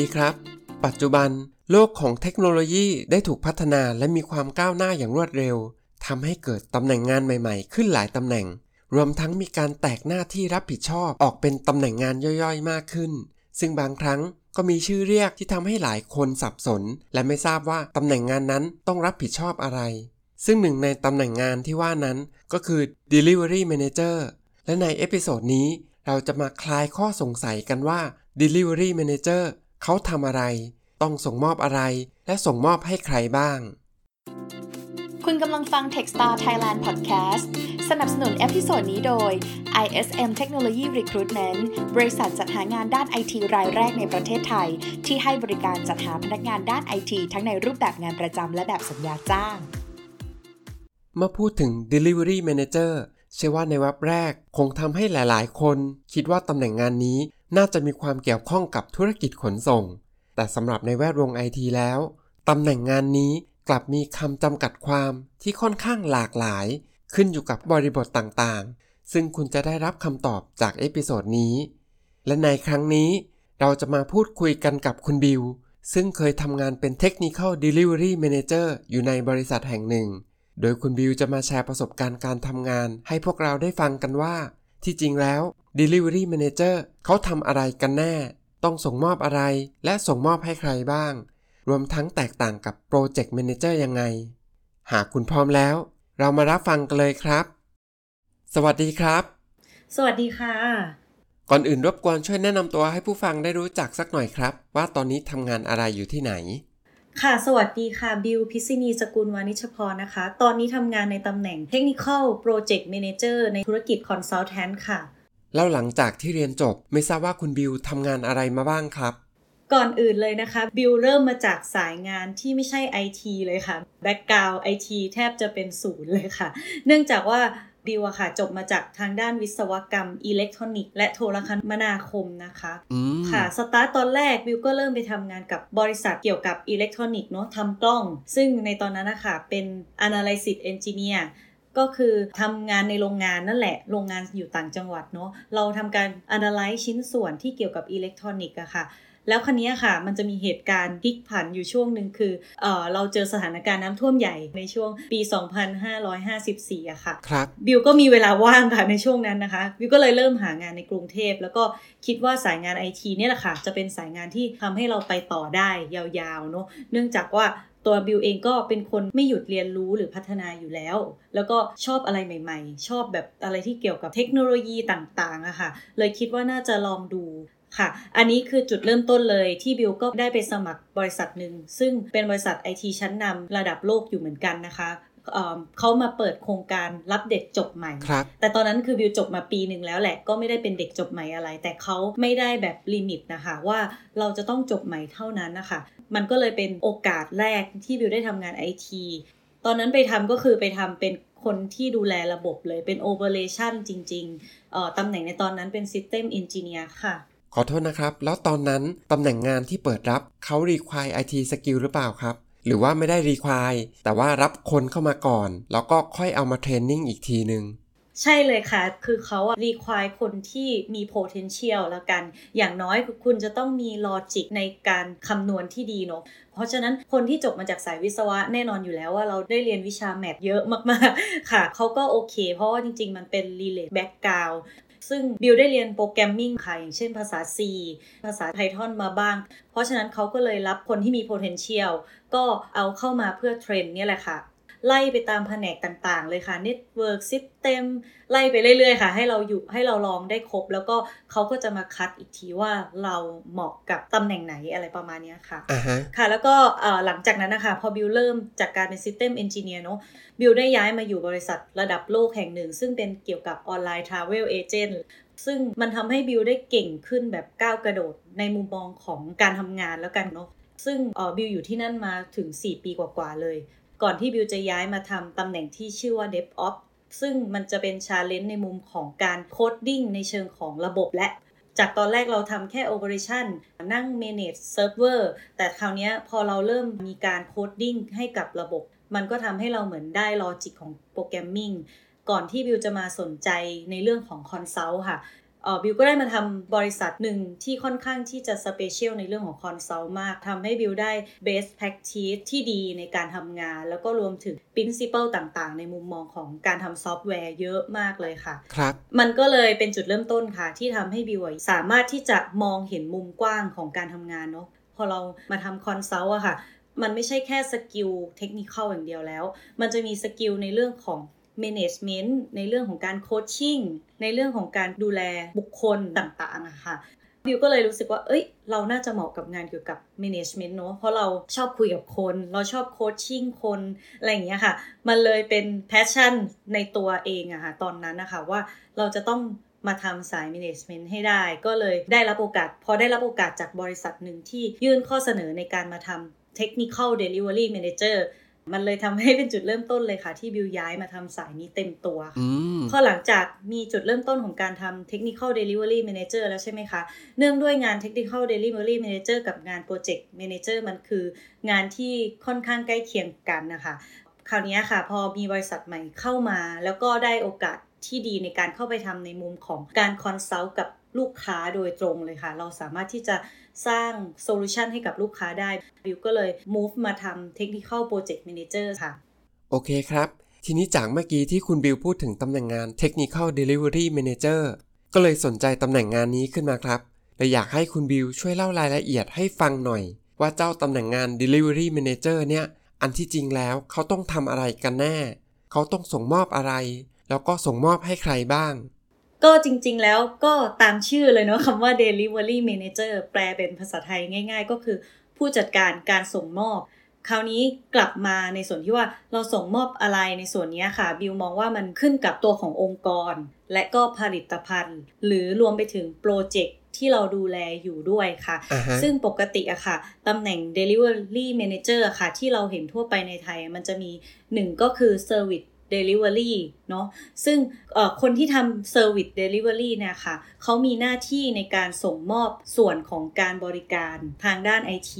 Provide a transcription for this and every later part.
ดีครับ ปัจจุบัน โลกของเทคโนโลยีได้ถูกพัฒนาและมีความก้าวหน้าอย่างรวดเร็วทำให้เกิดตำแหน่งงานใหม่ๆ ขึ้นหลายตำแหน่ง รวมทั้งมีการแตกหน้าที่รับผิดชอบออกเป็นตำแหน่งงานย่อยๆ มากขึ้น ซึ่งบางครั้งก็มีชื่อเรียกที่ทำให้หลายคนสับสน และไม่ทราบว่าตำแหน่งงานนั้นต้องรับผิดชอบอะไร ซึ่งหนึ่งในตำแหน่งงานที่ว่านั้นก็คือ Delivery Manager และใน episode นี้เราจะมาคลายข้อสงสัยกันว่า Delivery Manager เขาทำอะไร ต้องส่งมอบอะไร และส่งมอบให้ใครบ้าง คุณกำลังฟัง Techstar Thailand Podcast สนับสนุน episode นี้โดย ISM Technology Recruitment บริษัทจัดหางานด้านไอทีรายแรกในประเทศไทย ที่ให้บริการจัดหาพนักงานด้านไอทีทั้งในรูปแบบงานประจำและแบบสัญญาจ้าง เมื่อพูดถึง Delivery Manager เชื่อว่าในแวบแรกคงทำให้หลาย ๆ คน คิดว่าตำแหน่งงานนี้ น่าจะมีความเกี่ยวข้องกับธุรกิจขนส่ง แต่สำหรับในแวดวงไอทีแล้วตำแหน่งงานนี้กลับมีคำจำกัดความที่ค่อนข้างหลากหลาย ขึ้นอยู่กับบริบทต่างๆ ซึ่งคุณจะได้รับคำตอบจาก episode นี้ และในครั้งนี้เราจะมาพูดคุยกันกับคุณบิว ซึ่งเคยทำงานเป็น Technical Delivery Manager อยู่ในบริษัทแห่งหนึ่ง โดยคุณบิวจะมาแชร์ประสบการณ์การทำงาน ให้พวกเราได้ฟังกันว่า ที่จริงแล้ว Delivery Manager เขาทำอะไรกันแน่ ต้องส่งมอบอะไร และส่งมอบให้ใครบ้าง รวมทั้งแตกต่างกับ Project Manager ยังไง หากคุณพร้อมแล้ว เรามารับฟังกันเลยครับ สวัสดีครับ สวัสดีค่ะ ก่อนอื่นรบกวนช่วยแนะนำตัวให้ผู้ฟังได้รู้จักสักหน่อยครับ ว่าตอนนี้ทำงานอะไรอยู่ที่ไหน ค่ะ สวัสดีค่ะ บิว พิษินี สกุลวานิชพรนะคะ ตอนนี้ทำงานในตำแหน่ง Technical Project Manager ในธุรกิจ Consultant ค่ะ แล้วหลังจากที่เรียนจบไม่ทราบว่าคุณบิวทำงานอะไรมาบ้างครับ ก่อนอื่นเลยนะคะ บิวเริ่มมาจากสายงานที่ไม่ใช่ IT เลยค่ะ background ไอทีแทบจะเป็นศูนย์เลยค่ะ เนื่องจากว่า บิวอะค่ะ จบมาจากทางด้านวิศวกรรมอิเล็กทรอนิกส์และโทรคมนาคมนะคะอืมค่ะสตาร์ตตอนแรกบิวก็เริ่มไปทำงานกับบริษัทเกี่ยวกับอิเล็กทรอนิกส์เนาะทำกล้อง ซึ่งในตอนนั้นนะคะเป็น Analysis Engineer ก็คือทำงานในโรงงานนั่นแหละ โรงงานอยู่ต่างจังหวัดเนาะเราทำการ analyze ชิ้นส่วนที่เกี่ยวกับอิเล็กทรอนิกส์อะค่ะ แล้วคันนี้ยค่ะ มันจะมีเหตุการณ์พลิกผันอยู่ช่วงหนึ่งคือเออเราเจอสถานการณ์น้ำท่วมใหญ่ในช่วงปี 2554อะค่ะครับบิวก็มีเวลาว่างค่ะในช่วงนั้นนะคะบิวก็เลยเริ่มหางานในกรุงเทพ แล้วก็คิดว่าสายงานไอทีเนี่ยแหละค่ะ จะเป็นสายงานที่ทำให้เราไปต่อได้ยาวๆเนาะเนื่องจากว่าตัวบิวเองก็เป็นคนไม่หยุดเรียนรู้หรือพัฒนาอยู่แล้ว แล้วก็ชอบอะไรใหม่ ๆ ชอบแบบอะไรที่เกี่ยวกับเทคโนโลยีต่างๆอะค่ะ เลยคิดว่าน่าจะลองดู ค่ะ อันนี้คือจุดเริ่มต้นเลยที่บิวก็ได้ไปสมัครบริษัทหนึ่ง ซึ่งเป็นบริษัทไอทีชั้นนำระดับโลกอยู่เหมือนกันนะคะเอิ่มเขามาเปิดโครงการรับเด็กจบใหม่ครับแต่ตอนนั้นคือบิวจบมาปีหนึ่งแล้วแหละ ก็ไม่ได้เป็นเด็กจบใหม่อะไร แต่เขาไม่ได้แบบลิมิตนะคะว่าเราจะต้องจบใหม่เท่านั้นนะคะ มันก็เลยเป็นโอกาสแรกที่บิวได้ทำงานไอทีตอนนั้นไปทำก็คือไปทำเป็นคนที่ดูแลระบบเลยเป็น Operation จริงๆเอ่อตำแหน่งในตอนนั้นเป็น System Engineer ค่ะ ขอโทษนะครับ แล้วตอนนั้นตำแหน่งงานที่เปิดรับเขา require IT skill หรือเปล่าครับ หรือว่าไม่ได้ require แต่ว่ารับคนเข้ามาก่อน แล้วก็ค่อยเอามาเทรนนิ่งอีกทีนึงใช่เลยค่ะ คือเขาอะ require คนที่มี potential แล้วกัน อย่างน้อยคุณจะต้องมี logic ในการคำนวณที่ดีเนาะ เพราะฉะนั้นคนที่จบมาจากสายวิศวะแน่นอนอยู่แล้วว่าเราได้เรียนวิชา math เยอะมากๆ ค่ะ เขาก็โอเค เพราะว่าจริง ๆ มันเป็น relate background ซึ่งบิวได้เรียน programming ค่ะอย่างเช่นภาษา C ภาษา Python มาบ้าง เพราะฉะนั้นเขาก็เลยรับคนที่มี potential ก็เอาเข้ามาเพื่อ train นี่แหละค่ะ ไล่ไปตามแผนกต่างๆ เลยค่ะ Network System ไล่ไปเรื่อยๆ ค่ะ ให้เราอยู่ให้เราลองได้ครบ แล้วก็เขาก็จะมาคัดอีกทีว่าเราเหมาะกับตำแหน่งไหนอะไรประมาณเนี้ยค่ะอ่าฮะค่ะ แล้วก็เอ่อหลังจากนั้นนะคะ พอบิวเริ่มจากการเป็น System Engineer เนอะบิวได้ย้ายมาอยู่บริษัทระดับโลกแห่งหนึ่ง ซึ่งเป็นเกี่ยวกับออนไลน์ Travel Agent ซึ่งมันทำให้บิวได้เก่งขึ้นแบบก้าวกระโดดในมุมมองของการทำงานแล้วกันเนาะซึ่งเอ่อบิวอยู่ที่นั่นมาถึง 4 ปีกว่าๆเลย ก่อนที่บิวจะย้ายมาทำตำแหน่งที่ชื่อว่า DevOps ซึ่งมันจะเป็น challenge ในมุมของการ coding ในเชิงของระบบและจากตอนแรกเราทำแค่ Operation นั่ง manage server แต่คราวนี้พอเราเริ่มมีการ coding ให้กับระบบ มันก็ทำให้เราเหมือนได้ logic ของ programming ก่อนที่บิวจะมาสนใจในเรื่องของ consult ค่ะ บิวก็ได้มาทำบริษัทหนึ่งที่ค่อนข้างที่จะ special ในเรื่องของ consult มากทำให้บิวได้ best practice ที่ดีในการทำงาน แล้วก็รวมถึง principle ต่างๆ ในมุมมองของการทำซอฟต์แวร์เยอะมากเลยค่ะ ครับ มันก็เลยเป็นจุดเริ่มต้นค่ะ ที่ทำให้บิวสามารถที่จะมองเห็นมุมกว้างของการทำงานเนาะพอเรามาทำ consult อะค่ะมันไม่ใช่แค่ skill เทคนิคอย่างเดียวแล้ว มันจะมี skill ในเรื่องของ management ในเรื่องของการ coaching ในเรื่องของการดูแลบุคคลต่างๆอะค่ะบิวก็เลยรู้สึกว่า เอ้ย เราน่าจะเหมาะกับงานเกี่ยวกับ management เนอะเพราะเราชอบคุยกับคน เราชอบโคชชิ่งคน อะไรอย่างเงี้ยค่ะ มันเลยเป็น passion ในตัวเองอะค่ะ ตอนนั้นนะคะว่าเราจะต้องมาทำสาย management ให้ได้ ก็เลยได้รับโอกาส พอได้รับโอกาสจากบริษัทหนึ่งที่ยื่นข้อเสนอในการมาทำ technical delivery manager มันเลยทำให้เป็นจุดเริ่มต้นเลยค่ะ ที่บิวย้ายมาทำสายนี้เต็มตัวค่ะอืมพอหลังจากมีจุดเริ่มต้นของการทำ Technical Delivery Manager แล้วใช่ไหมคะ เนื่องด้วยงาน Technical Delivery Manager กับงาน Project Manager มันคืองานที่ค่อนข้างใกล้เคียงกันนะคะ คราวนี้ค่ะ พอมีบริษัทใหม่เข้ามา แล้วก็ได้โอกาสที่ดีในการเข้าไปทำในมุมของการ consult กับลูกค้าโดยตรงเลยค่ะ เราสามารถที่จะ สร้าง solution ให้กับลูกค้าได้บิวก็เลย move มาทำ Technical Project Manager ค่ะ โอเคครับ ทีนี้จากเมื่อกี้ที่คุณบิวพูดถึงตำแหน่งงาน Technical Delivery Manager ก็เลยสนใจตำแหน่งงานนี้ขึ้นมาครับเลยอยากให้คุณบิวช่วยเล่ารายละเอียดให้ฟังหน่อย ว่าเจ้าตำแหน่งงาน Delivery Manager เนี่ย อันที่จริงแล้วเขาต้องทำอะไรกันแน่ เขาต้องส่งมอบอะไร แล้วก็ส่งมอบให้ใครบ้าง ก็จริงๆแล้วก็ตามชื่อเลยเนาะคำว่า delivery manager แปลเป็นภาษาไทยง่าย ๆ ก็คือ ผู้จัดการการส่งมอบ คราวนี้กลับมาในส่วนที่ว่าเราส่งมอบอะไรในส่วนนี้ค่ะ บิวมองว่ามันขึ้นกับตัวขององค์กร และก็ผลิตภัณฑ์ หรือรวมไปถึงโปรเจกต์ที่เราดูแลอยู่ด้วยค่ะอ่าฮะซึ่งปกติอะค่ะตำแหน่ง delivery manager อะค่ะ ที่เราเห็นทั่วไปในไทย มันจะมีหนึ่งก็คือ service delivery เนาะซึ่งคนที่ทำ service delivery เนี่ยค่ะเขามีหน้าที่ในการส่งมอบส่วนของการบริการทางด้าน IT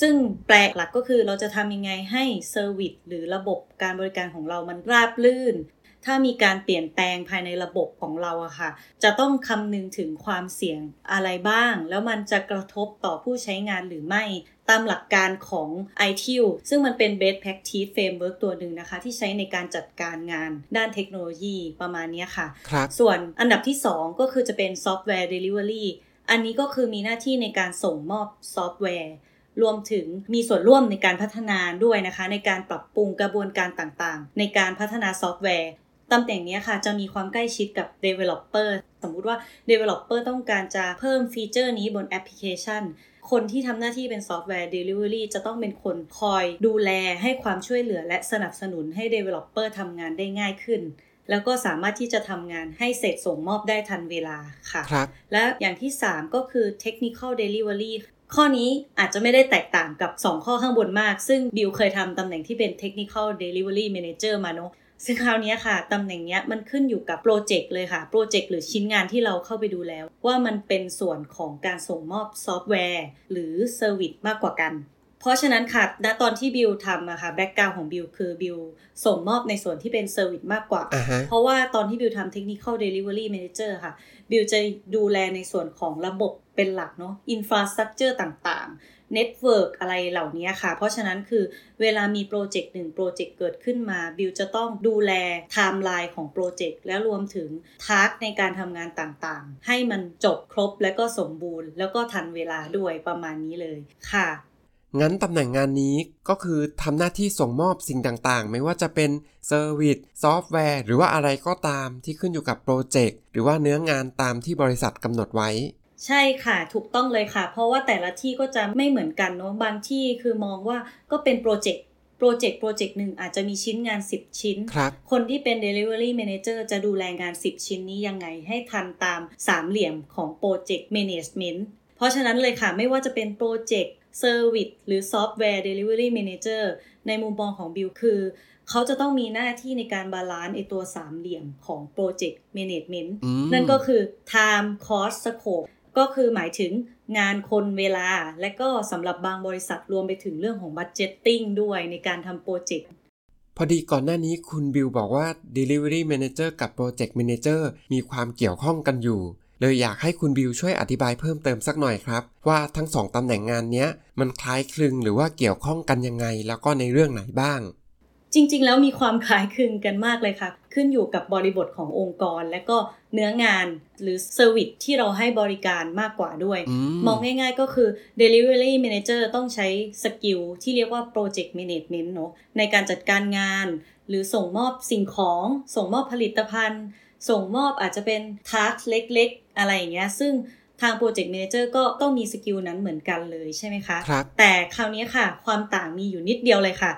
ซึ่งแปลหลักก็คือเราจะทำยังไงให้ service หรือระบบการบริการของเรามันราบลื่น ถ้ามีการเปลี่ยนแปลงภายในระบบของเราอะค่ะ จะต้องคำนึงถึงความเสี่ยงอะไรบ้าง แล้วมันจะกระทบต่อผู้ใช้งานหรือไม่ ตามหลักการของ ITIL ซึ่งมันเป็น Best Practice Framework ตัวหนึ่งนะคะ ที่ใช้ในการจัดการงานด้านเทคโนโลยีประมาณเนี้ยค่ะครับส่วนอันดับที่ 2 ก็คือจะเป็น Software Delivery อันนี้ก็คือมีหน้าที่ในการส่งมอบซอฟต์แวร์รวมถึงมีส่วนร่วมในการพัฒนาด้วยนะคะ ในการปรับปรุงกระบวนการต่างๆ ในการพัฒนาซอฟต์แวร์ตำแหน่งเนี้ยค่ะจะมีความใกล้ชิดกับ Developer สมมุติว่า Developer ต้องการจะเพิ่มฟีเจอร์นี้บนแอปพลิเคชัน คนที่ทำหน้าที่เป็นซอฟต์แวร์ Delivery จะต้องเป็นคนคอยดูแลให้ความช่วยเหลือและสนับสนุนให้ Developer ทำงานได้ง่ายขึ้น แล้วก็สามารถที่จะทำงานให้เสร็จส่งมอบได้ทันเวลาค่ะครับและอย่างที่ 3 ก็คือ technical delivery ข้อนี้อาจจะไม่ได้แตกต่างกับ 2 ข้อข้างบนมาก ซึ่งบิวเคยทำตำแหน่งที่เป็น technical delivery manager มาเนอะ ซึ่งคราวเนี้ยค่ะ ตำแหน่งเนี้ยมันขึ้นอยู่กับโปรเจกต์เลยค่ะ โปรเจกต์หรือชิ้นงานที่เราเข้าไปดูแล้ว ว่ามันเป็นส่วนของการส่งมอบซอฟต์แวร์ หรือ service มากกว่ากัน เพราะฉะนั้นค่ะ ณ ตอนที่บิวทำอะค่ะ background ของบิวคือบิวส่งมอบในส่วนที่เป็น service มากกว่าอ่าฮะเพราะว่าตอนที่บิวทำ technical delivery manager ค่ะ บิวจะดูแลในส่วนของระบบเป็นหลักเนาะ infrastructure ต่างๆ network อะไรเหล่านี้ค่ะ เพราะฉะนั้นคือเวลามีโปรเจกต์หนึ่งโปรเจกต์เกิดขึ้นมา บิวจะต้องดูแล timeline ของโปรเจกต์และรวมถึง task ในการทำงานต่างๆ ให้มันจบครบและก็สมบูรณ์ แล้วก็ทันเวลาด้วยประมาณนี้เลยค่ะงั้นตำแหน่งงานนี้ก็คือทำหน้าที่ส่งมอบสิ่งต่างๆ ไม่ว่าจะเป็น service ซอฟต์แวร์หรือว่าอะไรก็ตามที่ขึ้นอยู่กับโปรเจกต์หรือว่าเนื้องานตามที่บริษัทกำหนดไว้ ใช่ค่ะถูกต้องเลยค่ะ เพราะว่าแต่ละที่ก็จะไม่เหมือนกันเนาะบางที่คือมองว่าก็เป็นโปรเจกต์โปรเจกต์โปรเจกต์หนึ่งอาจจะมีชิ้นงาน 10 ชิ้นครับคนที่เป็น Delivery Manager จะดูแลงาน 10 ชิ้นนี้ยังไงให้ทันตามสามเหลี่ยมของโปรเจกต์ Management เพราะฉะนั้นเลยค่ะ ไม่ว่าจะเป็นโปรเจกต์ Service หรือ Software Delivery Manager ในมุมมองของบิวคือ เขาจะต้องมีหน้าที่ในการ balance ไอตัวสามเหลี่ยมของโปรเจกต์ Management อืมนั่นก็คือ time cost scope ก็คือหมายถึงงานคนเวลา และก็สำหรับบางบริษัทรวมไปถึงเรื่องของ budgeting ด้วยในการทำโปรเจกต์พอดีก่อนหน้านี้คุณบิวบอกว่า Delivery Manager กับ Project Manager มีความเกี่ยวข้องกันอยู่ เลยอยากให้คุณบิวช่วยอธิบายเพิ่มเติมสักหน่อยครับ ว่าทั้งสองตำแหน่งงานนี้มันคล้ายคลึงหรือว่าเกี่ยวข้องกันยังไง แล้วก็ในเรื่องไหนบ้าง จริง ๆ แล้วมีความคล้ายคลึงกันมากเลยค่ะ ขึ้นอยู่กับบริบทขององค์กร และก็เนื้องานหรือ service ที่เราให้บริการมากกว่าด้วยอืมมองง่ายๆก็คือ Delivery Manager ต้องใช้ skill ที่เรียกว่า Project Management เนอะในการจัดการงาน หรือส่งมอบสิ่งของ ส่งมอบผลิตภัณฑ์ ส่งมอบอาจจะเป็น task เล็ก ๆ อะไรอย่างเงี้ยซึ่งทาง Project Manager ก็ต้องมี skill นั้นเหมือนกันเลยใช่ไหมคะครับแต่คราวนี้ค่ะ ความต่างมีอยู่นิดเดียวเลยค่ะ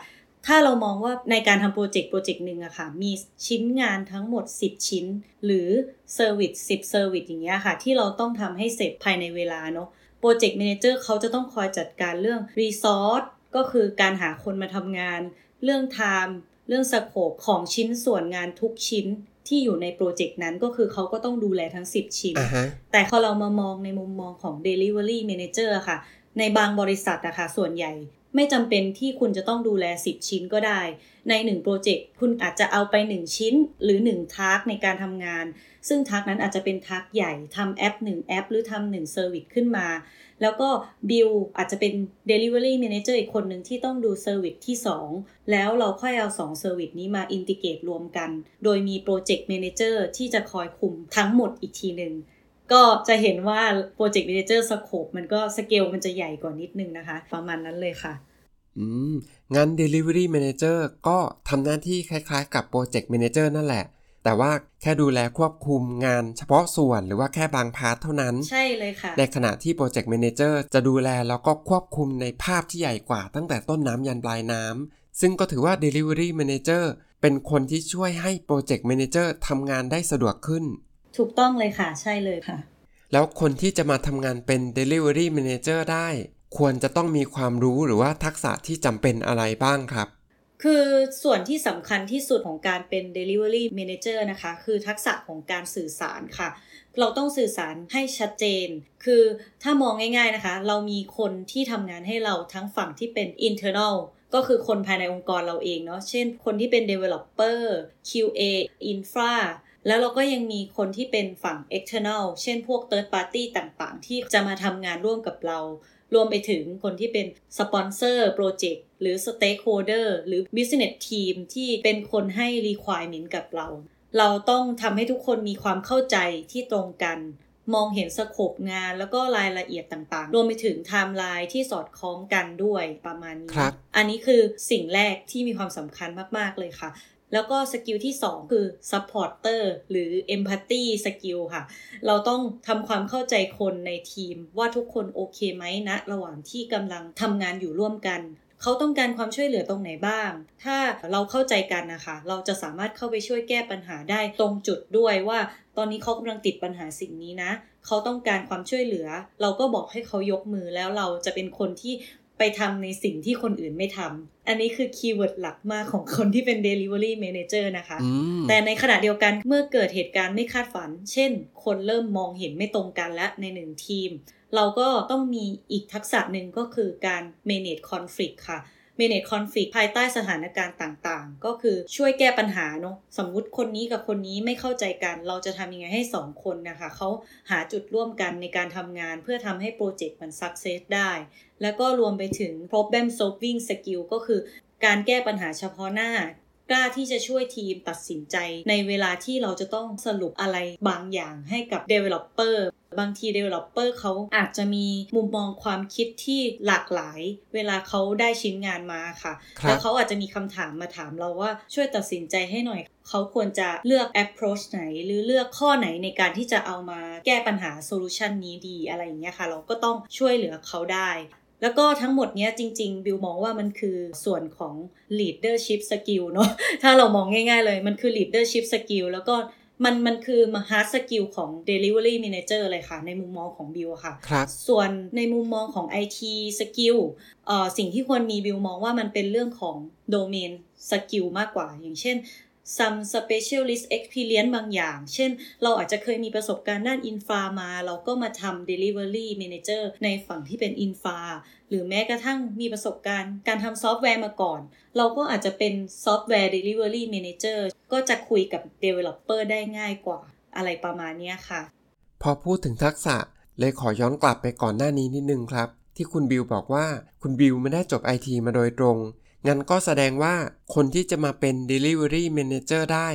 ถ้าเรามองว่าในการทำโปรเจกต์โปรเจกต์หนึ่งอะค่ะ มีชิ้นงานทั้งหมด 10 ชิ้น หรือ service 10 service อย่างเงี้ยค่ะ ที่เราต้องทำให้เสร็จภายในเวลาเนาะโปรเจกต์ a ม a นเจอร์เขาจะต้องคอยจัดการเรื่อง resourceก็คือการหาคนมาทำงาน เรื่อง time เรื่อง scope ของชิ้นส่วนงานทุกชิ้นที่อยู่ในโปรเจกต์นั้นก็คือเขาก็ต้องดูแลทั้ง 10 ชิ้นอ่าฮะแต่พอเรามามองในมุมมองของ Delivery Manager อะค่ะ ในบางบริษัทอะค่ะส่วนใหญ่ ไม่จำเป็นที่คุณจะต้องดูแล 10 ชิ้นก็ได้ ใน1โปรเจกต์คุณอาจจะเอาไป 1 ชิ้นหรือ 1 task ในการทำงาน ซึ่ง task นั้นอาจจะเป็น task ใหญ่ทำแอป 1 แอป หรือทำหนึ่ง service ขึ้นมา แล้วก็บิวอาจจะเป็น Delivery Manager อีกคนหนึ่งที่ต้องดู service ที่ 2 แล้วเราค่อยเอา2 service นี้มา integrate รวมกัน โดยมี Project Manager ที่จะคอยคุมทั้งหมดอีกทีหนึ่ง ก็จะเห็นว่า Project Manager Scope มันก็สเกลมันจะใหญ่กว่านิดนึงนะคะ ประมาณนั้นเลยค่ะ อืม งั้น Delivery Manager ก็ทำหน้าที่คล้ายๆ กับ Project Manager นั่นแหละ แต่ว่าแค่ดูแลควบคุมงานเฉพาะส่วนหรือว่าแค่บาง part เท่านั้น ใช่เลยค่ะ ในขณะที่ Project Manager จะดูแลแล้วก็ควบคุมในภาพที่ใหญ่กว่าตั้งแต่ต้นน้ำยันปลายน้ำำซึ่งก็ถือว่า Delivery Manager เป็นคนที่ช่วยให้ Project Manager ทำงานได้สะดวกขึ้น ถูกต้องเลยค่ะ ใช่เลยค่ะ แล้วคนที่จะมาทำงานเป็น Delivery Manager ได้ ควรจะต้องมีความรู้หรือว่าทักษะที่จำเป็นอะไรบ้างครับ คือส่วนที่สำคัญที่สุดของการเป็น Delivery Manager นะคะ คือทักษะของการสื่อสารค่ะ เราต้องสื่อสารให้ชัดเจน คือถ้ามองง่ายๆนะคะ เรามีคนที่ทำงานให้เราทั้งฝั่งที่เป็น internal ก็คือคนภายในองค์กรเราเองเนาะ เช่น คนที่เป็น developer QA infra แล้วเราก็ยังมีคนที่เป็นฝั่ง external เช่นพวก third party ต่างๆ ที่จะมาทำงานร่วมกับเรา รวมไปถึงคนที่เป็นสปอนเซอร์โปรเจกต์หรือ stakeholder หรือ business team ที่เป็นคนให้ requirement กับเรา เราต้องทำให้ทุกคนมีความเข้าใจที่ตรงกัน มองเห็น scope งานแล้วก็รายละเอียดต่างๆ รวมไปถึงไทม์ไลน์ที่สอดคล้องกันด้วยประมาณนี้ครับอันนี้คือสิ่งแรกที่มีความสำคัญมากๆเลยค่ะ แล้วก็ skill ที่ 2 คือ supporter หรือ empathy skill ค่ะ เราต้องทำความเข้าใจคนในทีมว่าทุกคนโอเคไหมนะ ระหว่างที่กำลังทำงานอยู่ร่วมกัน เขาต้องการความช่วยเหลือตรงไหนบ้าง ถ้าเราเข้าใจกันนะคะ เราจะสามารถเข้าไปช่วยแก้ปัญหาได้ตรงจุดด้วยว่า ตอนนี้เขากำลังติดปัญหาสิ่งนี้นะ เขาต้องการความช่วยเหลือ เราก็บอกให้เขายกมือแล้วเราจะเป็นคนที่ ไปทำในสิ่งที่คนอื่นไม่ทำ อันนี้คือ keyword หลักมากของคนที่เป็น Delivery Manager นะคะอืมแต่ในขณะเดียวกันเมื่อเกิดเหตุการณ์ไม่คาดฝัน เช่น คนเริ่มมองเห็นไม่ตรงกันและในหนึ่งทีม เราก็ต้องมีอีกทักษะหนึ่งก็คือการ manage conflict ค่ะ manage conflict ภายใต้สถานการณ์ต่างๆ ก็คือช่วยแก้ปัญหาเนาะสมมุติคนนี้กับคนนี้ไม่เข้าใจกัน เราจะทำยังไงให้สองคนนะคะเขาหาจุดร่วมกันในการทำงานเพื่อทำให้โปรเจกต์มัน success ได้ แล้วก็รวมไปถึง problem solving skill ก็คือการแก้ปัญหาเฉพาะหน้า กล้าที่จะช่วยทีมตัดสินใจ ในเวลาที่เราจะต้องสรุปอะไรบางอย่างให้กับ developer บางที developer เขาอาจจะมีมุมมองความคิดที่หลากหลาย เวลาเขาได้ชิ้นงานมาค่ะครับแล้วเขาอาจจะมีคำถามมาถามเราว่าช่วยตัดสินใจให้หน่อย เขาควรจะเลือก approach ไหน หรือเลือกข้อไหนในการที่จะเอามาแก้ปัญหา solution นี้ดีอะไรอย่างเงี้ยค่ะ เราก็ต้องช่วยเหลือเขาได้ แล้วก็ทั้งหมดเนี้ยจริง ๆ บิวมองว่ามันคือส่วนของ leadership skill เนอะถ้าเรามองง่าย ๆ เลยมันคือ leadership skill แล้วก็มันมันคือมา hard skill ของ delivery manager เลยค่ะ ในมุมมองของบิวอะค่ะครับส่วนในมุมมองของ IT skill เอ่อสิ่งที่ควรมีบิวมองว่ามันเป็นเรื่องของ domain skill มากกว่า อย่างเช่น some specialist experience บางอย่าง เช่น เราอาจจะเคยมีประสบการณ์ด้าน infra มา เราก็มาทำ delivery manager ในฝั่งที่เป็น infra หรือแม้กระทั่งมีประสบการณ์การทำซอฟต์แวร์มาก่อน เราก็อาจจะเป็นซอฟต์แวร์ delivery manager ก็จะคุยกับ developer ได้ง่ายกว่าอะไรประมาณนี้ค่ะ พอพูดถึงทักษะเลยขอย้อนกลับไปก่อนหน้านี้นิดนึงครับ ที่คุณบิวบอกว่าคุณบิวไม่ได้จบไอทีมาโดยตรง งั้นก็แสดงว่าคนที่จะมาเป็น Delivery Manager ได้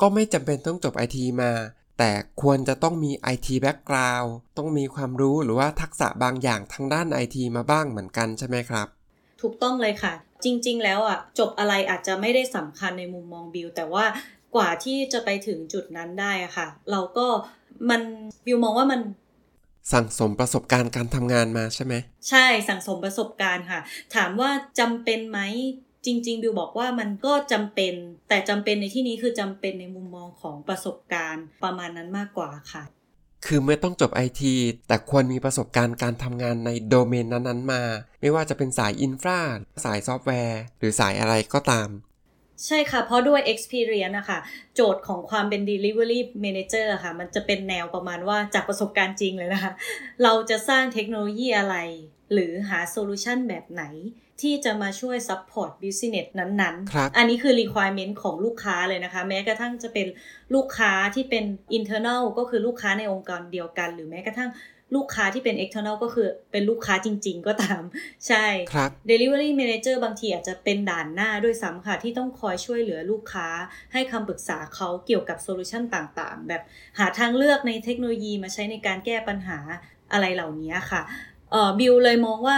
ก็ไม่จำเป็นต้องจบไอทีมา แต่ควรจะต้องมี IT Background ต้องมีความรู้หรือว่าทักษะบางอย่างทางด้านไอทีมาบ้างเหมือนกันใช่ไหมครับ ถูกต้องเลยค่ะ จริง ๆ แล้วอะจบอะไรอาจจะไม่ได้สำคัญในมุมมองบิวแต่ว่ากว่าที่จะไปถึงจุดนั้นได้อะค่ะ เราก็มันบิวมองว่ามัน สั่งสมประสบการณ์การทำงานมาใช่ไหม ใช่สั่งสมประสบการณ์ค่ะ ถามว่าจำเป็นไหมจริงๆบิวบอกว่ามันก็จำเป็น แต่จำเป็นในที่นี้คือจำเป็นในมุมมองของประสบการณ์ประมาณนั้นมากกว่าค่ะ คือไม่ต้องจบไอทีแต่ควรมีประสบการณ์การทำงานในโดเมนนั้นๆมา ไม่ว่าจะเป็นสาย infra สายซอฟต์แวร์ หรือสายอะไรก็ตาม ใช่ค่ะ เพราะด้วย experience นะคะโจทย์ของความเป็น delivery manager อะค่ะ มันจะเป็นแนวประมาณว่าจากประสบการณ์จริงเลยนะคะ เราจะสร้างเทคโนโลยีอะไร หรือหาโซลูชันแบบไหน ที่จะมาช่วย support business นั้นครับๆอันนี้คือ requirement ของลูกค้าเลยนะคะ แม้กระทั่งจะเป็นลูกค้าที่เป็น internal ก็คือลูกค้าในองค์กรเดียวกัน หรือแม้กระทั่ง ลูกค้าที่เป็น external ก็คือเป็นลูกค้าจริง ๆ ก็ตาม ใช่ครับ Delivery Manager บางทีอาจจะเป็นด่านหน้าด้วยซ้ำค่ะ ที่ต้องคอยช่วยเหลือลูกค้า ให้คำปรึกษาเขาเกี่ยวกับ solution ต่างๆ แบบหาทางเลือกในเทคโนโลยีมาใช้ในการแก้ปัญหาอะไรเหล่านี้ค่ะเอ่อบิวเลยมองว่า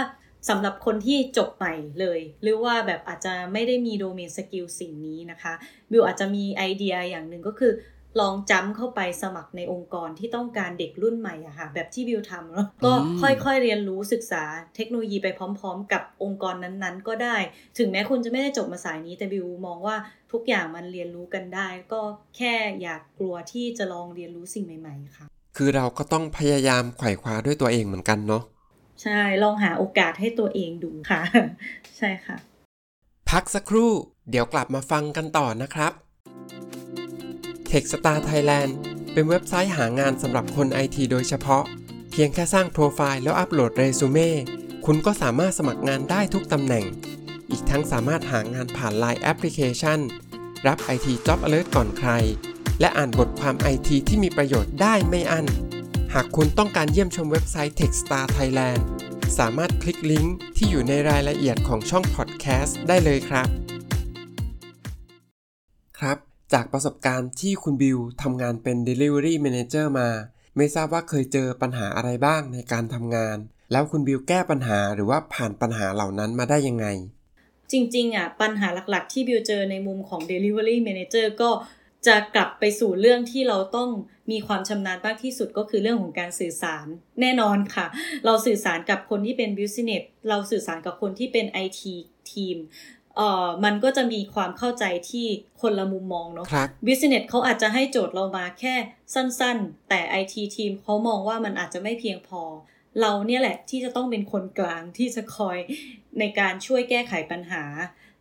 สำหรับคนที่จบใหม่เลย หรือว่าแบบอาจจะไม่ได้มี domain skill สิ่งนี้นะคะบิวอาจจะมีไอเดียอย่างหนึ่งก็คือ ลองจำเข้าไปสมัครในองค์กรที่ต้องการเด็กรุ่นใหม่อะค่ะแบบที่บิวทำเนาะก็อืมค่อยๆเรียนรู้ศึกษาเทคโนโลยีไปพร้อม ๆ กับองค์กรนั้นๆ ก็ได้ ถึงแม้คุณจะไม่ได้จบมาสายนี้แต่บิวมองว่าทุกอย่างมันเรียนรู้กันได้ ก็แค่อยากกลัวที่จะลองเรียนรู้สิ่งใหม่ ๆ ค่ะ คือเราก็ต้องพยายามไขว่คว้าด้วยตัวเองเหมือนกันเนาะใช่ลองหาโอกาสให้ตัวเองดูค่ะ ใช่ค่ะ พักสักครู่ เดี๋ยวกลับมาฟังกันต่อนะครับ Techstar Thailand เป็นเว็บไซต์หางานสำหรับคนไอทีโดยเฉพาะ เพียงแค่สร้างโปรไฟล์แล้วอัปโหลดเรซูเม่คุณก็สามารถสมัครงานได้ทุกตำแหน่ง อีกทั้งสามารถหางานผ่าน Line Application รับ IT Job Alert ก่อนใคร และอ่านบทความ IT ที่มีประโยชน์ได้ไม่อั้น หากคุณต้องการเยี่ยมชมเว็บไซต์ Techstar Thailand สามารถคลิกลิงก์ที่อยู่ในรายละเอียดของช่องพอดแคสต์ได้เลยครับ จากประสบการณ์ที่คุณบิวทำงานเป็น Delivery Manager มา ไม่ทราบว่าเคยเจอปัญหาอะไรบ้างในการทำงาน แล้วคุณบิวแก้ปัญหาหรือว่าผ่านปัญหาเหล่านั้นมาได้ยังไง จริงๆอะปัญหาหลักๆ ที่บิวเจอในมุมของ Delivery Manager ก็จะกลับไปสู่เรื่องที่เราต้องมีความชำนาญมากที่สุดก็คือเรื่องของการสื่อสารแน่นอนค่ะ เราสื่อสารกับคนที่เป็น Business เราสื่อสารกับคนที่เป็น IT ทีม เอ่อมันก็จะมีความเข้าใจที่คนละมุมมองเนาะครับ Business เขาอาจจะให้โจทย์เรามาแค่สั้นๆ แต่ IT ทีมเขามองว่ามันอาจจะไม่เพียงพอ เราเนี่ยแหละที่จะต้องเป็นคนกลางที่จะคอยในการช่วยแก้ไขปัญหา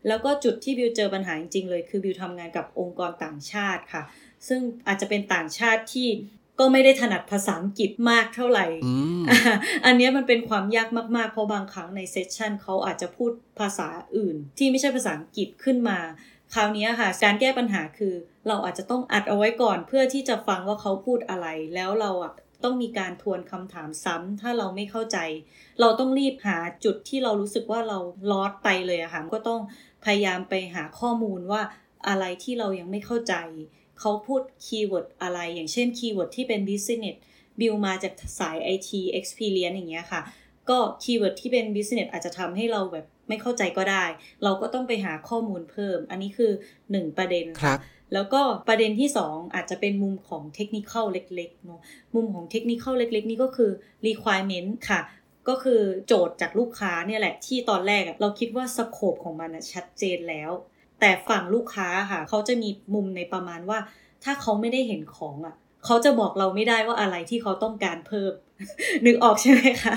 แล้วก็จุดที่บิวเจอปัญหาจริงๆเลย คือบิวทำงานกับองค์กรต่างชาติค่ะ ซึ่งอาจจะเป็นต่างชาติที่ ก็ไม่ได้ถนัดภาษาอังกฤษมากเท่าไหร่อืมอะอันเนี้ยมันเป็นความยากมากๆ เพราะบางครั้งในเซสชันเขาอาจจะพูดภาษาอื่น ที่ไม่ใช่ภาษาอังกฤษขึ้นมา คราวเนี้ยค่ะ การแก้ปัญหาคือ เราอาจจะต้องอัดเอาไว้ก่อนเพื่อที่จะฟังว่าเขาพูดอะไร แล้วเราอะต้องมีการทวนคำถามซ้ำ ถ้าเราไม่เข้าใจ เราต้องรีบหาจุดที่เรารู้สึกว่าเรา lost ไปเลยอะค่ะก็ต้องพยายามไปหาข้อมูลว่าอะไรที่เรายังไม่เข้าใจ เขาพูด keyword อะไร อย่างเช่น keyword ที่เป็น business บิวมาจากสาย IT experience อย่างเงี้ยค่ะ ก็ keyword ที่เป็น business อาจจะทำให้เราแบบไม่เข้าใจก็ได้ เราก็ต้องไปหาข้อมูลเพิ่ม อันนี้คือ 1 ประเด็นครับแล้วก็ประเด็นที่ 2 อาจจะเป็นมุมของ technical เนาะมุมของ technical นี่ก็คือ requirement ค่ะ ก็คือโจทย์จากลูกค้าเนี่ยแหละที่ตอนแรกอะเราคิดว่า scope ของมันอะชัดเจนแล้ว แต่ฝั่งลูกค้าค่ะ เขาจะมีมุมในประมาณว่า ถ้าเขาไม่ได้เห็นของอะ เขาจะบอกเราไม่ได้ว่าอะไรที่เขาต้องการเพิ่ม นึกออกใช่ไหมคะ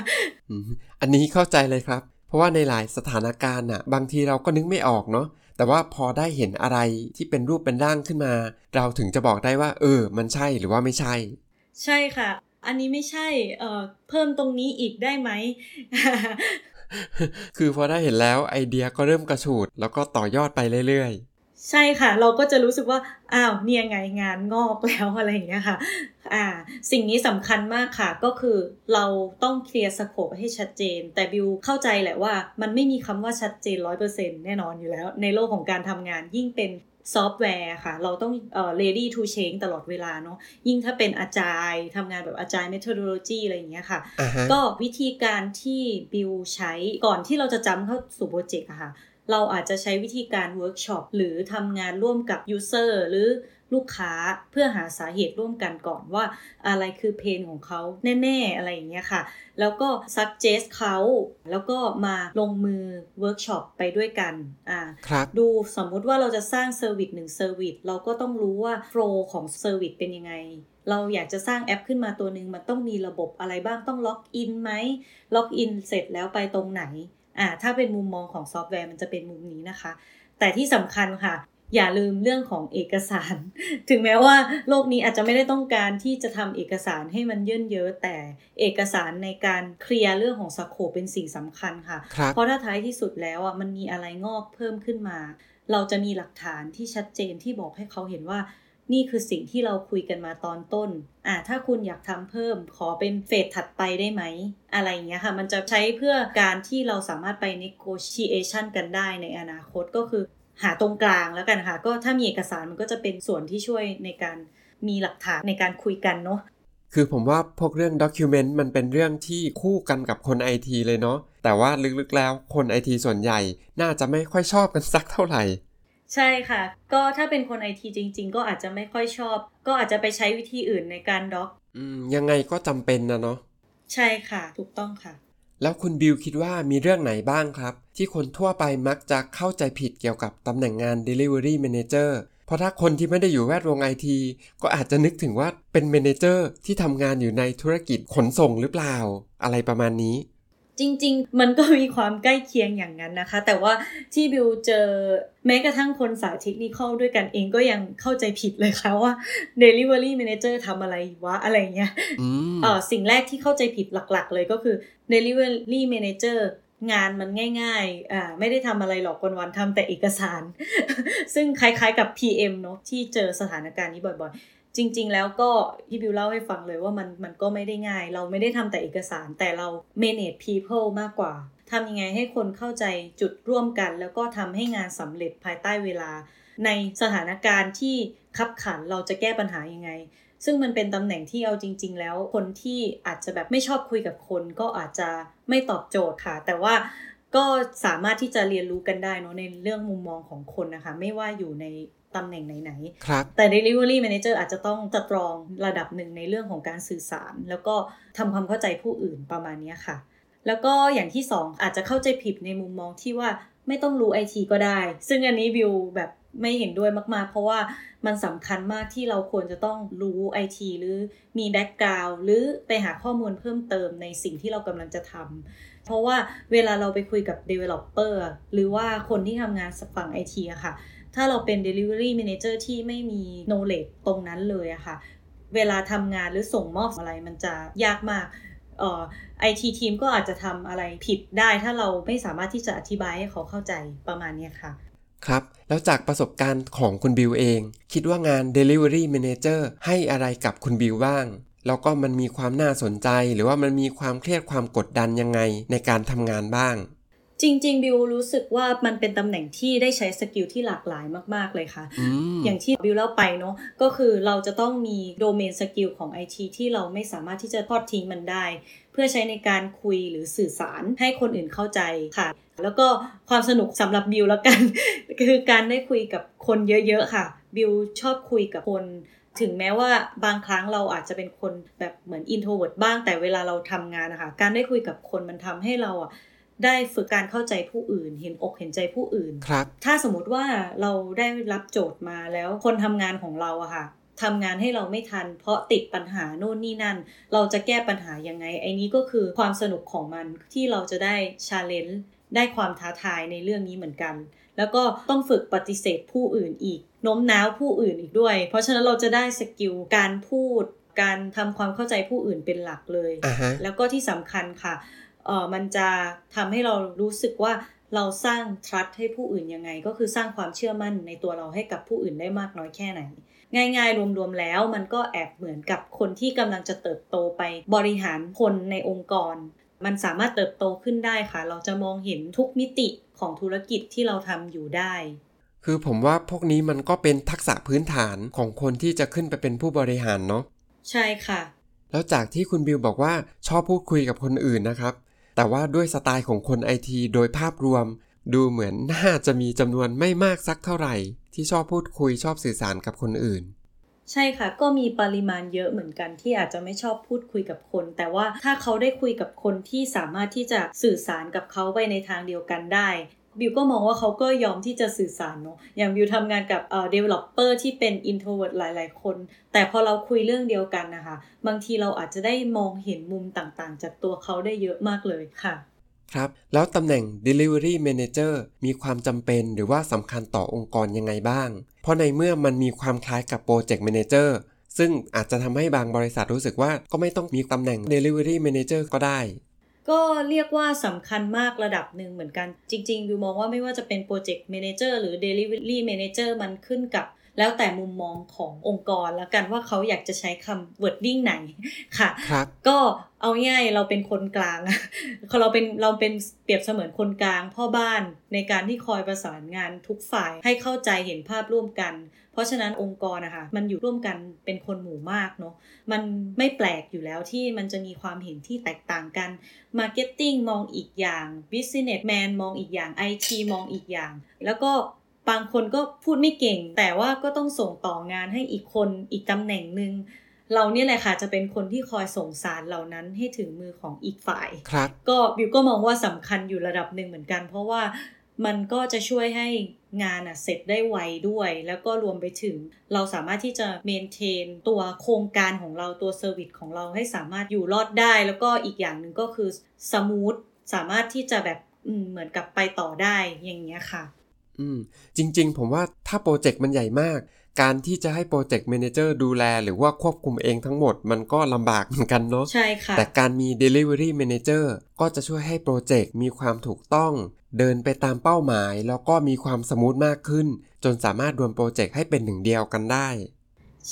อืมอันนี้เข้าใจเลยครับ เพราะว่าในหลายสถานการณ์น่ะ บางทีเราก็นึกไม่ออกเนาะแต่ว่าพอได้เห็นอะไรที่เป็นรูปเป็นร่างขึ้นมา เราถึงจะบอกได้ว่า เออ มันใช่หรือว่าไม่ใช่ ใช่ค่ะ อันนี้ไม่ใช่เอ่อเพิ่มตรงนี้อีกได้ไหม คือพอได้เห็นแล้วไอเดียก็เริ่มกระฉูด แล้วก็ต่อยอดไปเรื่อยๆ ใช่ค่ะ เราก็จะรู้สึกว่าอ้าวเนี่ยไงงานงอกแล้วอะไรอย่างเงี้ยค่ะ อ่า สิ่งนี้สำคัญมากค่ะ ก็คือเราต้องเคลียร์ scope ให้ชัดเจน แต่บิวเข้าใจแหละว่า มันไม่มีคำว่าชัดเจนร้อยเปอร์เซ็นแน่นอนอยู่แล้ว ในโลกของการทำงานยิ่งเป็น ซอฟต์แวร์ค่ะ เราต้องเอ่อ ready to change ตลอดเวลาเนาะยิ่งถ้าเป็นอาจารย์ทำงานแบบอาจารย์ methodology อะไรอย่างเงี้ยค่ะอ่าฮะก็วิธีการที่บิวใช้ก่อนที่เราจะจำเข้าสู่โปรเจกต์อะค่ะ เราอาจจะใช้วิธีการเวิร์กช็อปหรือทำงานร่วมกับ user หรือ ลูกค้าเพื่อหาสาเหตุร่วมกันก่อนว่าอะไรคือ pain ของเขาแน่ๆอะไรอย่างเงี้ยค่ะ แล้วก็ suggest เขาแล้วก็มาลงมือเวิร์กช็อปไปด้วยกันอ่าครับดูสมมุติว่าเราจะสร้าง service หนึ่ง service เราก็ต้องรู้ว่า flow ของ service เป็นยังไงเราอยากจะสร้างแอปขึ้นมาตัวหนึ่งมันต้องมีระบบอะไรบ้างต้องล็อกอินไหมล็อกอินเสร็จแล้วไปตรงไหนอ่าถ้าเป็นมุมมองของซอฟต์แวร์มันจะเป็นมุมนี้นะคะ แต่ที่สำคัญค่ะ อย่าลืมเรื่องของเอกสาร ถึงแม้ว่าโลกนี้อาจจะไม่ได้ต้องการที่จะทำเอกสารให้มันเยิ่นเย้อแต่เอกสารในการเคลียร์เรื่องของ scope เป็นสิ่งสำคัญค่ะครับเพราะถ้าท้ายที่สุดแล้วอะมันมีอะไรงอกเพิ่มขึ้นมา เราจะมีหลักฐานที่ชัดเจนที่บอกให้เขาเห็นว่านี่คือสิ่งที่เราคุยกันมาตอนต้น อ่า ถ้าคุณอยากทำเพิ่ม ขอเป็นเฟสถัดไปได้ไหม อะไรอย่างเงี้ยค่ะ มันจะใช้เพื่อการที่เราสามารถไป negotiation กันได้ในอนาคตก็คือ หาตรงกลางแล้วกันค่ะ ก็ถ้ามีเอกสารมันก็จะเป็นส่วนที่ช่วยในการมีหลักฐานในการคุยกันเนาะคือผมว่าพวกเรื่องด็อกิวเมนต์มันเป็นเรื่องที่คู่กันกับคนไอทีเลยเนาะแต่ว่าลึกๆแล้วคนไอทีส่วนใหญ่น่าจะไม่ค่อยชอบกันสักเท่าไหร่ ใช่ค่ะ ก็ถ้าเป็นคนไอทีจริง ๆ ก็อาจจะไม่ค่อยชอบ ก็อาจจะไปใช้วิธีอื่นในการด็อก อืมยังไงก็จำเป็นนะเนาะใช่ค่ะ ถูกต้องค่ะ แล้วคุณบิวคิดว่ามีเรื่องไหนบ้างครับ ที่คนทั่วไปมักจะเข้าใจผิดเกี่ยวกับตำแหน่งงาน Delivery Manager เพราะถ้าคนที่ไม่ได้อยู่แวดวงไอทีก็อาจจะนึกถึงว่าเป็น Manager ที่ทำงานอยู่ในธุรกิจขนส่งหรือเปล่า อะไรประมาณนี้ จริง ๆ มันก็มีความใกล้เคียงอย่างนั้นนะคะ แต่ว่าที่บิวเจอแม้กระทั่งคนสายเทคนิคอลด้วยกันเองก็ยังเข้าใจผิดเลยค่ะว่า Delivery Manager ทำอะไรวะอะไรเงี้ยอืมเออสิ่งแรกที่เข้าใจผิดหลักๆ เลยก็คือ Delivery Manager งานมันง่ายๆ อ่า ไม่ได้ทำอะไรหรอกวันๆทำแต่เอกสาร ซึ่งคล้ายๆกับ PM เนอะที่เจอสถานการณ์นี้บ่อยๆ จริง ๆ แล้วก็ที่บิวเล่าให้ฟังเลยว่ามันมันก็ไม่ได้ง่าย เราไม่ได้ทำแต่เอกสารแต่เรา manage people มากกว่าทำยังไงให้คนเข้าใจจุดร่วมกัน แล้วก็ทำให้งานสำเร็จภายใต้เวลา ในสถานการณ์ที่คับขันเราจะแก้ปัญหายังไง ซึ่งมันเป็นตำแหน่งที่เอาจริง ๆ แล้ว คนที่อาจจะแบบไม่ชอบคุยกับคนก็อาจจะไม่ตอบโจทย์ค่ะ แต่ว่าก็สามารถที่จะเรียนรู้กันได้เนอะในเรื่องมุมมองของคนนะคะ ไม่ว่าอยู่ใน ตำแหน่งไหนครับๆแต่ Delivery Manager อาจจะต้องตรองระดับหนึ่งในเรื่องของการสื่อสาร แล้วก็ทำความเข้าใจผู้อื่นประมาณเนี้ยค่ะ แล้วก็อย่างที่สองอาจจะเข้าใจผิดในมุมมองที่ว่าไม่ต้องรู้ไอทีก็ได้ ซึ่งอันนี้บิวแบบไม่เห็นด้วยมาก ๆ เพราะว่ามันสำคัญมากที่เราควรจะต้องรู้ไอทีหรือมีแบ็กกราวด์หรือไปหาข้อมูลเพิ่มเติมในสิ่งที่เรากำลังจะทำเพราะว่าเวลาเราไปคุยกับ Developer หรือว่าคนที่ทำงานฝั่งไอทีอะค่ะ ถ้าเราเป็น Delivery Manager ที่ไม่มี knowledge ตรงนั้นเลยอะค่ะ เวลาทำงานหรือส่งมอบอะไรมันจะยากมากไอทีทีมก็อาจจะทำอะไรผิดได้ ถ้าเราไม่สามารถที่จะอธิบายให้เขาเข้าใจประมาณนี้ค่ะ ครับ แล้วจากประสบการณ์ของคุณบิวเอง คิดว่างาน Delivery Manager ให้อะไรกับคุณบิวบ้างแล้วก็มันมีความน่าสนใจ หรือว่ามันมีความเครียดความกดดันยังไงในการทำงานบ้าง จริง ๆ บิวรู้สึกว่ามันเป็นตำแหน่งที่ได้ใช้ skill ที่หลากหลายมาก ๆ เลยค่ะอืมอย่างที่บิวเล่าไปเนาะก็คือเราจะต้องมี domain skill ของ IT ที่เราไม่สามารถที่จะทอดทิ้งมันได้ เพื่อใช้ในการคุยหรือสื่อสารให้คนอื่นเข้าใจค่ะ แล้วก็ความสนุกสำหรับบิวแล้วกัน คือการได้คุยกับคนเยอะๆค่ะ บิวชอบคุยกับคนถึงแม้ว่าบางครั้งเราอาจจะเป็นคนแบบเหมือน introvert บ้างแต่เวลาเราทำงานนะคะการได้คุยกับคนมันทำให้เราอะ ได้ฝึกการเข้าใจผู้อื่น เห็นอกเห็นใจผู้อื่นครับ ถ้าสมมติว่าเราได้รับโจทย์มาแล้วคนทำงานของเราอะค่ะทำงานให้เราไม่ทัน เพราะติดปัญหาโน่นนี่นั่น เราจะแก้ปัญหายังไง ไอ้นี้ก็คือความสนุกของมันที่เราจะได้ challenge ได้ความท้าทายในเรื่องนี้เหมือนกัน แล้วก็ต้องฝึกปฏิเสธผู้อื่นอีกโน้มน้าวผู้อื่นอีกด้วย เพราะฉะนั้นเราจะได้ skill การพูด การทำความเข้าใจผู้อื่นเป็นหลักเลยอ่าฮะแล้วก็ที่สำคัญค่ะ เออมันจะทำให้เรารู้สึกว่าเราสร้าง trust ให้ผู้อื่นยังไง ก็คือสร้างความเชื่อมั่นในตัวเราให้กับผู้อื่นได้มากน้อยแค่ไหน ง่ายๆ รวมๆแล้วมันก็แอบเหมือนกับคนที่กำลังจะเติบโตไปบริหารคนในองค์กร มันสามารถเติบโตขึ้นได้ค่ะ เราจะมองเห็นทุกมิติของธุรกิจที่เราทำอยู่ได้ คือผมว่าพวกนี้มันก็เป็นทักษะพื้นฐานของคนที่จะขึ้นไปเป็นผู้บริหารเนาะใช่ค่ะ แล้วจากที่คุณบิวบอกว่าชอบพูดคุยกับคนอื่นนะครับ แต่ว่าด้วยสไตล์ของคนไอทีโดยภาพรวม ดูเหมือนน่าจะมีจำนวนไม่มากสักเท่าไหร่ ที่ชอบพูดคุยชอบสื่อสารกับคนอื่น ใช่ค่ะ ก็มีปริมาณเยอะเหมือนกันที่อาจจะไม่ชอบพูดคุยกับคน แต่ว่าถ้าเขาได้คุยกับคนที่สามารถที่จะสื่อสารกับเขาไปในทางเดียวกันได้ บิวก็มองว่าเขาก็ยอมที่จะสื่อสารเนาะอย่างบิวทำงานกับเอ่อ developer ที่เป็น introvert หลาย ๆ คน แต่พอเราคุยเรื่องเดียวกันนะคะ บางทีเราอาจจะได้มองเห็นมุมต่างๆ จากตัวเขาได้เยอะมากเลยค่ะ ครับ แล้วตำแหน่ง Delivery Manager มีความจำเป็นหรือว่าสำคัญต่อองค์กรยังไงบ้าง เพราะในเมื่อมันมีความคล้ายกับ Project Manager ซึ่งอาจจะทำให้บางบริษัทรู้สึกว่าก็ไม่ต้องมีตำแหน่ง Delivery Manager ก็ได้ ก็เรียกว่าสำคัญมากระดับหนึ่งเหมือนกัน จริงๆวิวมองว่าไม่ว่าจะเป็นโปรเจกต์เมนเจอร์หรือ Delivery Manager มันขึ้นกับ แล้วแต่มุมมองขององค์กรแล้วกันว่าเขาอยากจะใช้คำ wording ไหนค่ะครับก็เอาง่ายเราเป็นคนกลางเราเป็นเราเป็นเปรียบเสมือนคนกลางพ่อบ้านในการที่คอยประสานงานทุกฝ่ายให้เข้าใจเห็นภาพร่วมกัน เพราะฉะนั้นองค์กรนะคะมันอยู่ร่วมกันเป็นคนหมู่มากเนาะมันไม่แปลกอยู่แล้วที่มันจะมีความเห็นที่แตกต่างกัน Marketing มองอีกอย่าง Business Man มองอีกอย่าง IT มองอีกอย่าง แล้วก็ บางคนก็พูดไม่เก่ง แต่ว่าก็ต้องส่งต่องานให้อีกคนอีกตำแหน่งหนึ่งเราเนี่ยแหละค่ะจะเป็นคนที่คอยส่งสารเหล่านั้นให้ถึงมือของอีกฝ่ายครับก็บิวก็มองว่าสำคัญอยู่ระดับหนึ่งเหมือนกัน เพราะว่ามันก็จะช่วยให้งานอะเสร็จได้ไวด้วย แล้วก็รวมไปถึง เราสามารถที่จะ maintain ตัวโครงการของเราตัว service ของเราให้สามารถอยู่รอดได้ แล้วก็อีกอย่างหนึ่งก็คือsmooth สามารถที่จะแบบอืมเหมือนกับไปต่อได้อย่างเงี้ยค่ะ อืมจริงๆ ผมว่าถ้าโปรเจกต์มันใหญ่มาก การที่จะให้ project manager ดูแล หรือว่าควบคุมเองทั้งหมดมันก็ลำบากเหมือนกันเนาะใช่ค่ะ แต่การมี Delivery Manager ก็จะช่วยให้โปรเจกต์มีความถูกต้อง เดินไปตามเป้าหมาย แล้วก็มีความ smooth มากขึ้น จนสามารถรวมโปรเจกต์ให้เป็นหนึ่งเดียวกันได้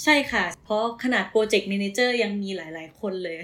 ใช่ค่ะ เพราะขนาดโปรเจกต์ a ม a นเจอร์ยังมีหลาย ๆ คนเลย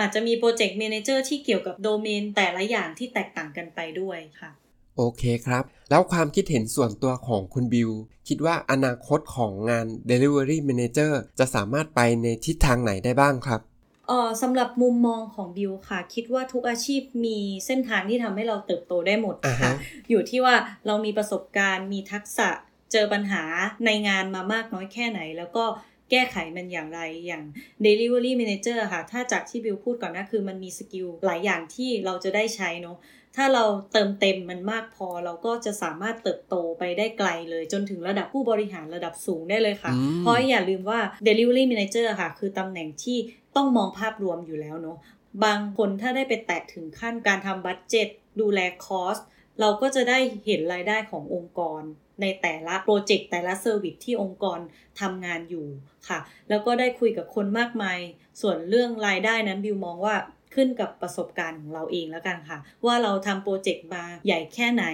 อาจจะมีโปรเจกต์ a ม a นเจอร์ที่เกี่ยวกับโดเมนแต่ละอย่างที่แตกต่างกันไปด้วยค่ะ โอเคครับ แล้วความคิดเห็นส่วนตัวของคุณบิว คิดว่าอนาคตของงาน Delivery Manager จะสามารถไปในทิศทางไหนได้บ้างครับเออสำหรับมุมมองของบิวค่ะ คิดว่าทุกอาชีพมีเส้นทางที่ทำให้เราเติบโตได้หมดอ่าค่ะฮะอยู่ที่ว่าเรามีประสบการณ์ มีทักษะเจอปัญหาในงานมามากน้อยแค่ไหน แล้วก็แก้ไขมันอย่างไรอย่าง Delivery Manager ค่ะ ถ้าจากที่บิวพูดก่อนนะคือมันมี skill หลายอย่างที่เราจะได้ใช้เนาะ ถ้าเราเติมเต็มมันมากพอเราก็จะสามารถเติบโตไปได้ไกลเลย จนถึงระดับผู้บริหารระดับสูงได้เลยค่ะอืมเพราะอย่าลืมว่า Delivery Manager ค่ะ คือตำแหน่งที่ต้องมองภาพรวมอยู่แล้วเนาะบางคนถ้าได้ไปแตะถึงขั้นการทำ budget ดูแล cost เราก็จะได้เห็นรายได้ขององค์กร ในแต่ละโปรเจกต์แต่ละ service ที่องค์กรทำงานอยู่ค่ะ แล้วก็ได้คุยกับคนมากมาย ส่วนเรื่องรายได้นั้นบิวมองว่า ขึ้นกับประสบการณ์ของเราเองแล้วกันค่ะ ว่าเราทำโปรเจกต์มาใหญ่แค่ไหน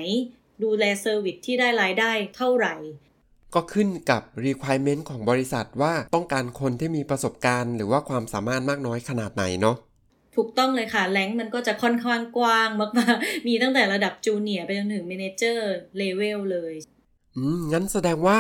ดูแล service ที่ได้รายได้เท่าไหร่ก็ขึ้นกับ requirement ของบริษัทว่าต้องการคนที่มีประสบการณ์ หรือว่าความสามารถมากน้อยขนาดไหนเนาะถูกต้องเลยค่ะ range มันก็จะค่อนข้างกว้างมากๆ มีตั้งแต่ระดับ junior ไปจนถึง manager level เลย อืม งั้นแสดงว่า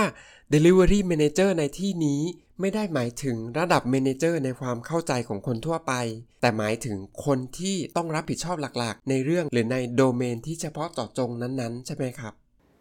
Delivery Manager ในที่นี้ ไม่ได้หมายถึงระดับ manager ในความเข้าใจของคนทั่วไป แต่หมายถึงคนที่ต้องรับผิดชอบหลักๆ ในเรื่องหรือในโดเมนที่เฉพาะเจาะจงนั้นๆ ใช่ไหมครับ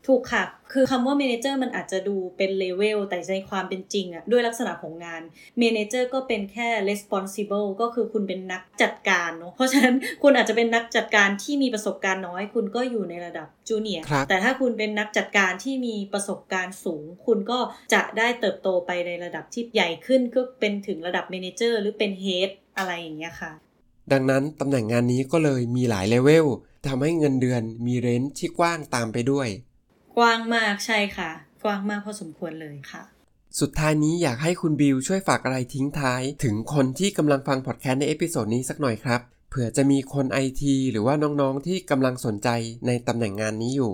ถูกค่ะ คือคำว่า manager มันอาจจะดูเป็นเลเวล แต่ในความเป็นจริงอะด้วยลักษณะของงาน manager ก็เป็นแค่ responsible ก็คือคุณเป็นนักจัดการเนาะ เพราะฉะนั้นคุณอาจจะเป็นนักจัดการที่มีประสบการณ์น้อย คุณก็อยู่ในระดับ junior ครับแต่ถ้าคุณเป็นนักจัดการที่มีประสบการณ์สูง คุณก็จะได้เติบโตไปในระดับที่ใหญ่ขึ้น ก็เป็นถึงระดับ manager หรือเป็น head อะไรอย่างเงี้ยค่ะ ดังนั้นตำแหน่งงานนี้ก็เลยมีหลายเลเวลทำให้เงินเดือนมี range ที่กว้างตามไปด้วย กว้างมากใช่ค่ะ กว้างมากพอสมควรเลยค่ะ สุดท้ายนี้อยากให้คุณบิวช่วยฝากอะไรทิ้งท้าย ถึงคนที่กำลังฟังพอดแคสต์ใน episode นี้สักหน่อยครับเผื่อจะมีคนไอทีหรือว่าน้องๆที่กำลังสนใจในตำแหน่งงานนี้อยู่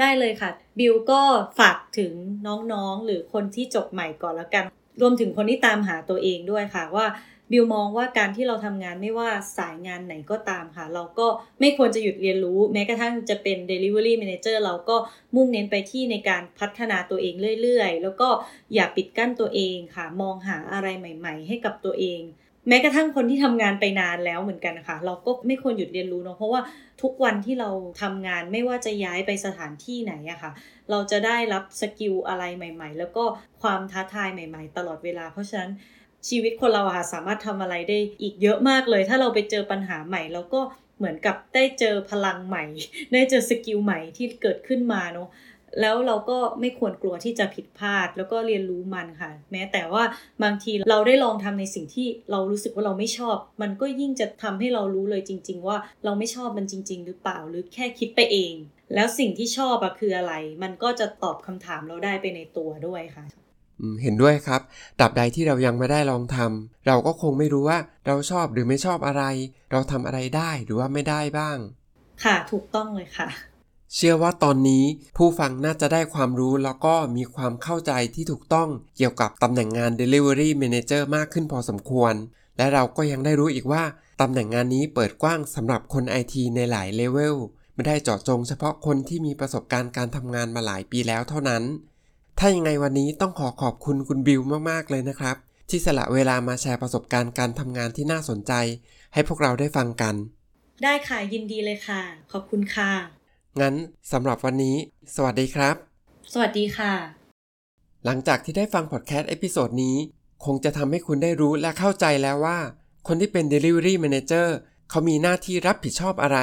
ได้เลยค่ะ บิวก็ฝากถึงน้องๆ หรือคนที่จบใหม่ก่อนแล้วกัน รวมถึงคนที่ตามหาตัวเองด้วยค่ะว่า บิวมองว่าการที่เราทำงานไม่ว่าสายงานไหนก็ตามค่ะ เราก็ไม่ควรจะหยุดเรียนรู้ แม้กระทั่งจะเป็น Delivery Manager เราก็มุ่งเน้นไปที่ในการพัฒนาตัวเองเรื่อยๆ แล้วก็อย่าปิดกั้นตัวเองค่ะ มองหาอะไรใหม่ ๆ ให้กับตัวเองแม้กระทั่งคนที่ทำงานไปนานแล้วเหมือนกันค่ะ เราก็ไม่ควรหยุดเรียนรู้เนาะเพราะว่าทุกวันที่เราทำงานไม่ว่าจะย้ายไปสถานที่ไหนอะค่ะ เราจะได้รับ skill อะไรใหม่ ๆ แล้วก็ความท้าทายใหม่ ๆ ตลอดเวลา เพราะฉะนั้น ชีวิตคนเราอะค่ะสามารถทำอะไรได้อีกเยอะมากเลย ถ้าเราไปเจอปัญหาใหม่เราก็เหมือนกับได้เจอพลังใหม่ ได้เจอ skill ใหม่ที่เกิดขึ้นมาเนาะแล้วเราก็ไม่ควรกลัวที่จะผิดพลาด แล้วก็เรียนรู้มันค่ะ แม้แต่ว่าบางทีเราได้ลองทำในสิ่งที่เรารู้สึกว่าเราไม่ชอบ มันก็ยิ่งจะทำให้เรารู้เลยจริง ๆ ว่าเราไม่ชอบมันจริง ๆ หรือเปล่าหรือแค่คิดไปเอง แล้วสิ่งที่ชอบอะคืออะไร มันก็จะตอบคำถามเราได้ไปในตัวด้วยค่ะ เห็นด้วยครับตราบใดที่เรายังไม่ได้ลองทำเราก็คงไม่รู้ว่าเราชอบหรือไม่ชอบอะไร เราทำอะไรได้หรือว่าไม่ได้บ้าง ค่ะถูกต้องเลยค่ะ เชื่อว่าตอนนี้ผู้ฟังน่าจะได้ความรู้แล้วก็มีความเข้าใจที่ถูกต้องเกี่ยวกับตำแหน่งงาน Delivery Manager มากขึ้นพอสมควร และเราก็ยังได้รู้อีกว่าตำแหน่งงานนี้เปิดกว้างสำหรับคนไอทีในหลายเลเวลไม่ได้เจาะจงเฉพาะคนที่มีประสบการณ์การทำงานมาหลายปีแล้วเท่านั้น ถ้ายังไงวันนี้ต้องขอขอบคุณคุณบิวมากๆเลยนะครับ ที่สละเวลามาแชร์ประสบการณ์การทำงานที่น่าสนใจ ให้พวกเราได้ฟังกัน ได้ค่ะยินดีเลยค่ะ ขอบคุณค่ะ งั้นสำหรับวันนี้ สวัสดีครับ สวัสดีค่ะ หลังจากที่ได้ฟังพอดแคสต์ episode นี้ คงจะทำให้คุณได้รู้และเข้าใจแล้วว่า คนที่เป็น Delivery Manager เขามีหน้าที่รับผิดชอบอะไร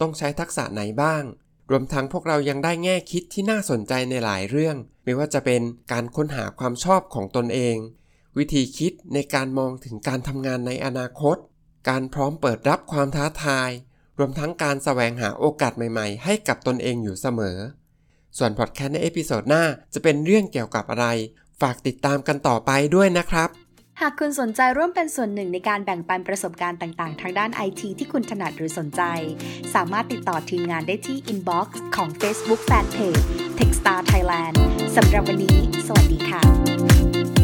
ต้องใช้ทักษะไหนบ้าง รวมทั้งพวกเรายังได้แง่คิดที่น่าสนใจในหลายเรื่อง ไม่ว่าจะเป็นการค้นหาความชอบของตนเอง วิธีคิดในการมองถึงการทำงานในอนาคต การพร้อมเปิดรับความท้าทาย รวมทั้งการแสวงหาโอกาสใหม่ๆ ให้กับตนเองอยู่เสมอ ส่วนพอดแคสต์ใน episode หน้าจะเป็นเรื่องเกี่ยวกับอะไร ฝากติดตามกันต่อไปด้วยนะครับ หากคุณสนใจร่วมเป็นส่วนหนึ่งในการแบ่งปันประสบการณ์ต่างๆ ทางด้านไอทีที่คุณถนัดหรือสนใจ สามารถติดต่อทีมงานได้ที่ inbox ของ Facebook Fanpage Techstar Thailand สำหรับวันนี้ สวัสดีค่ะ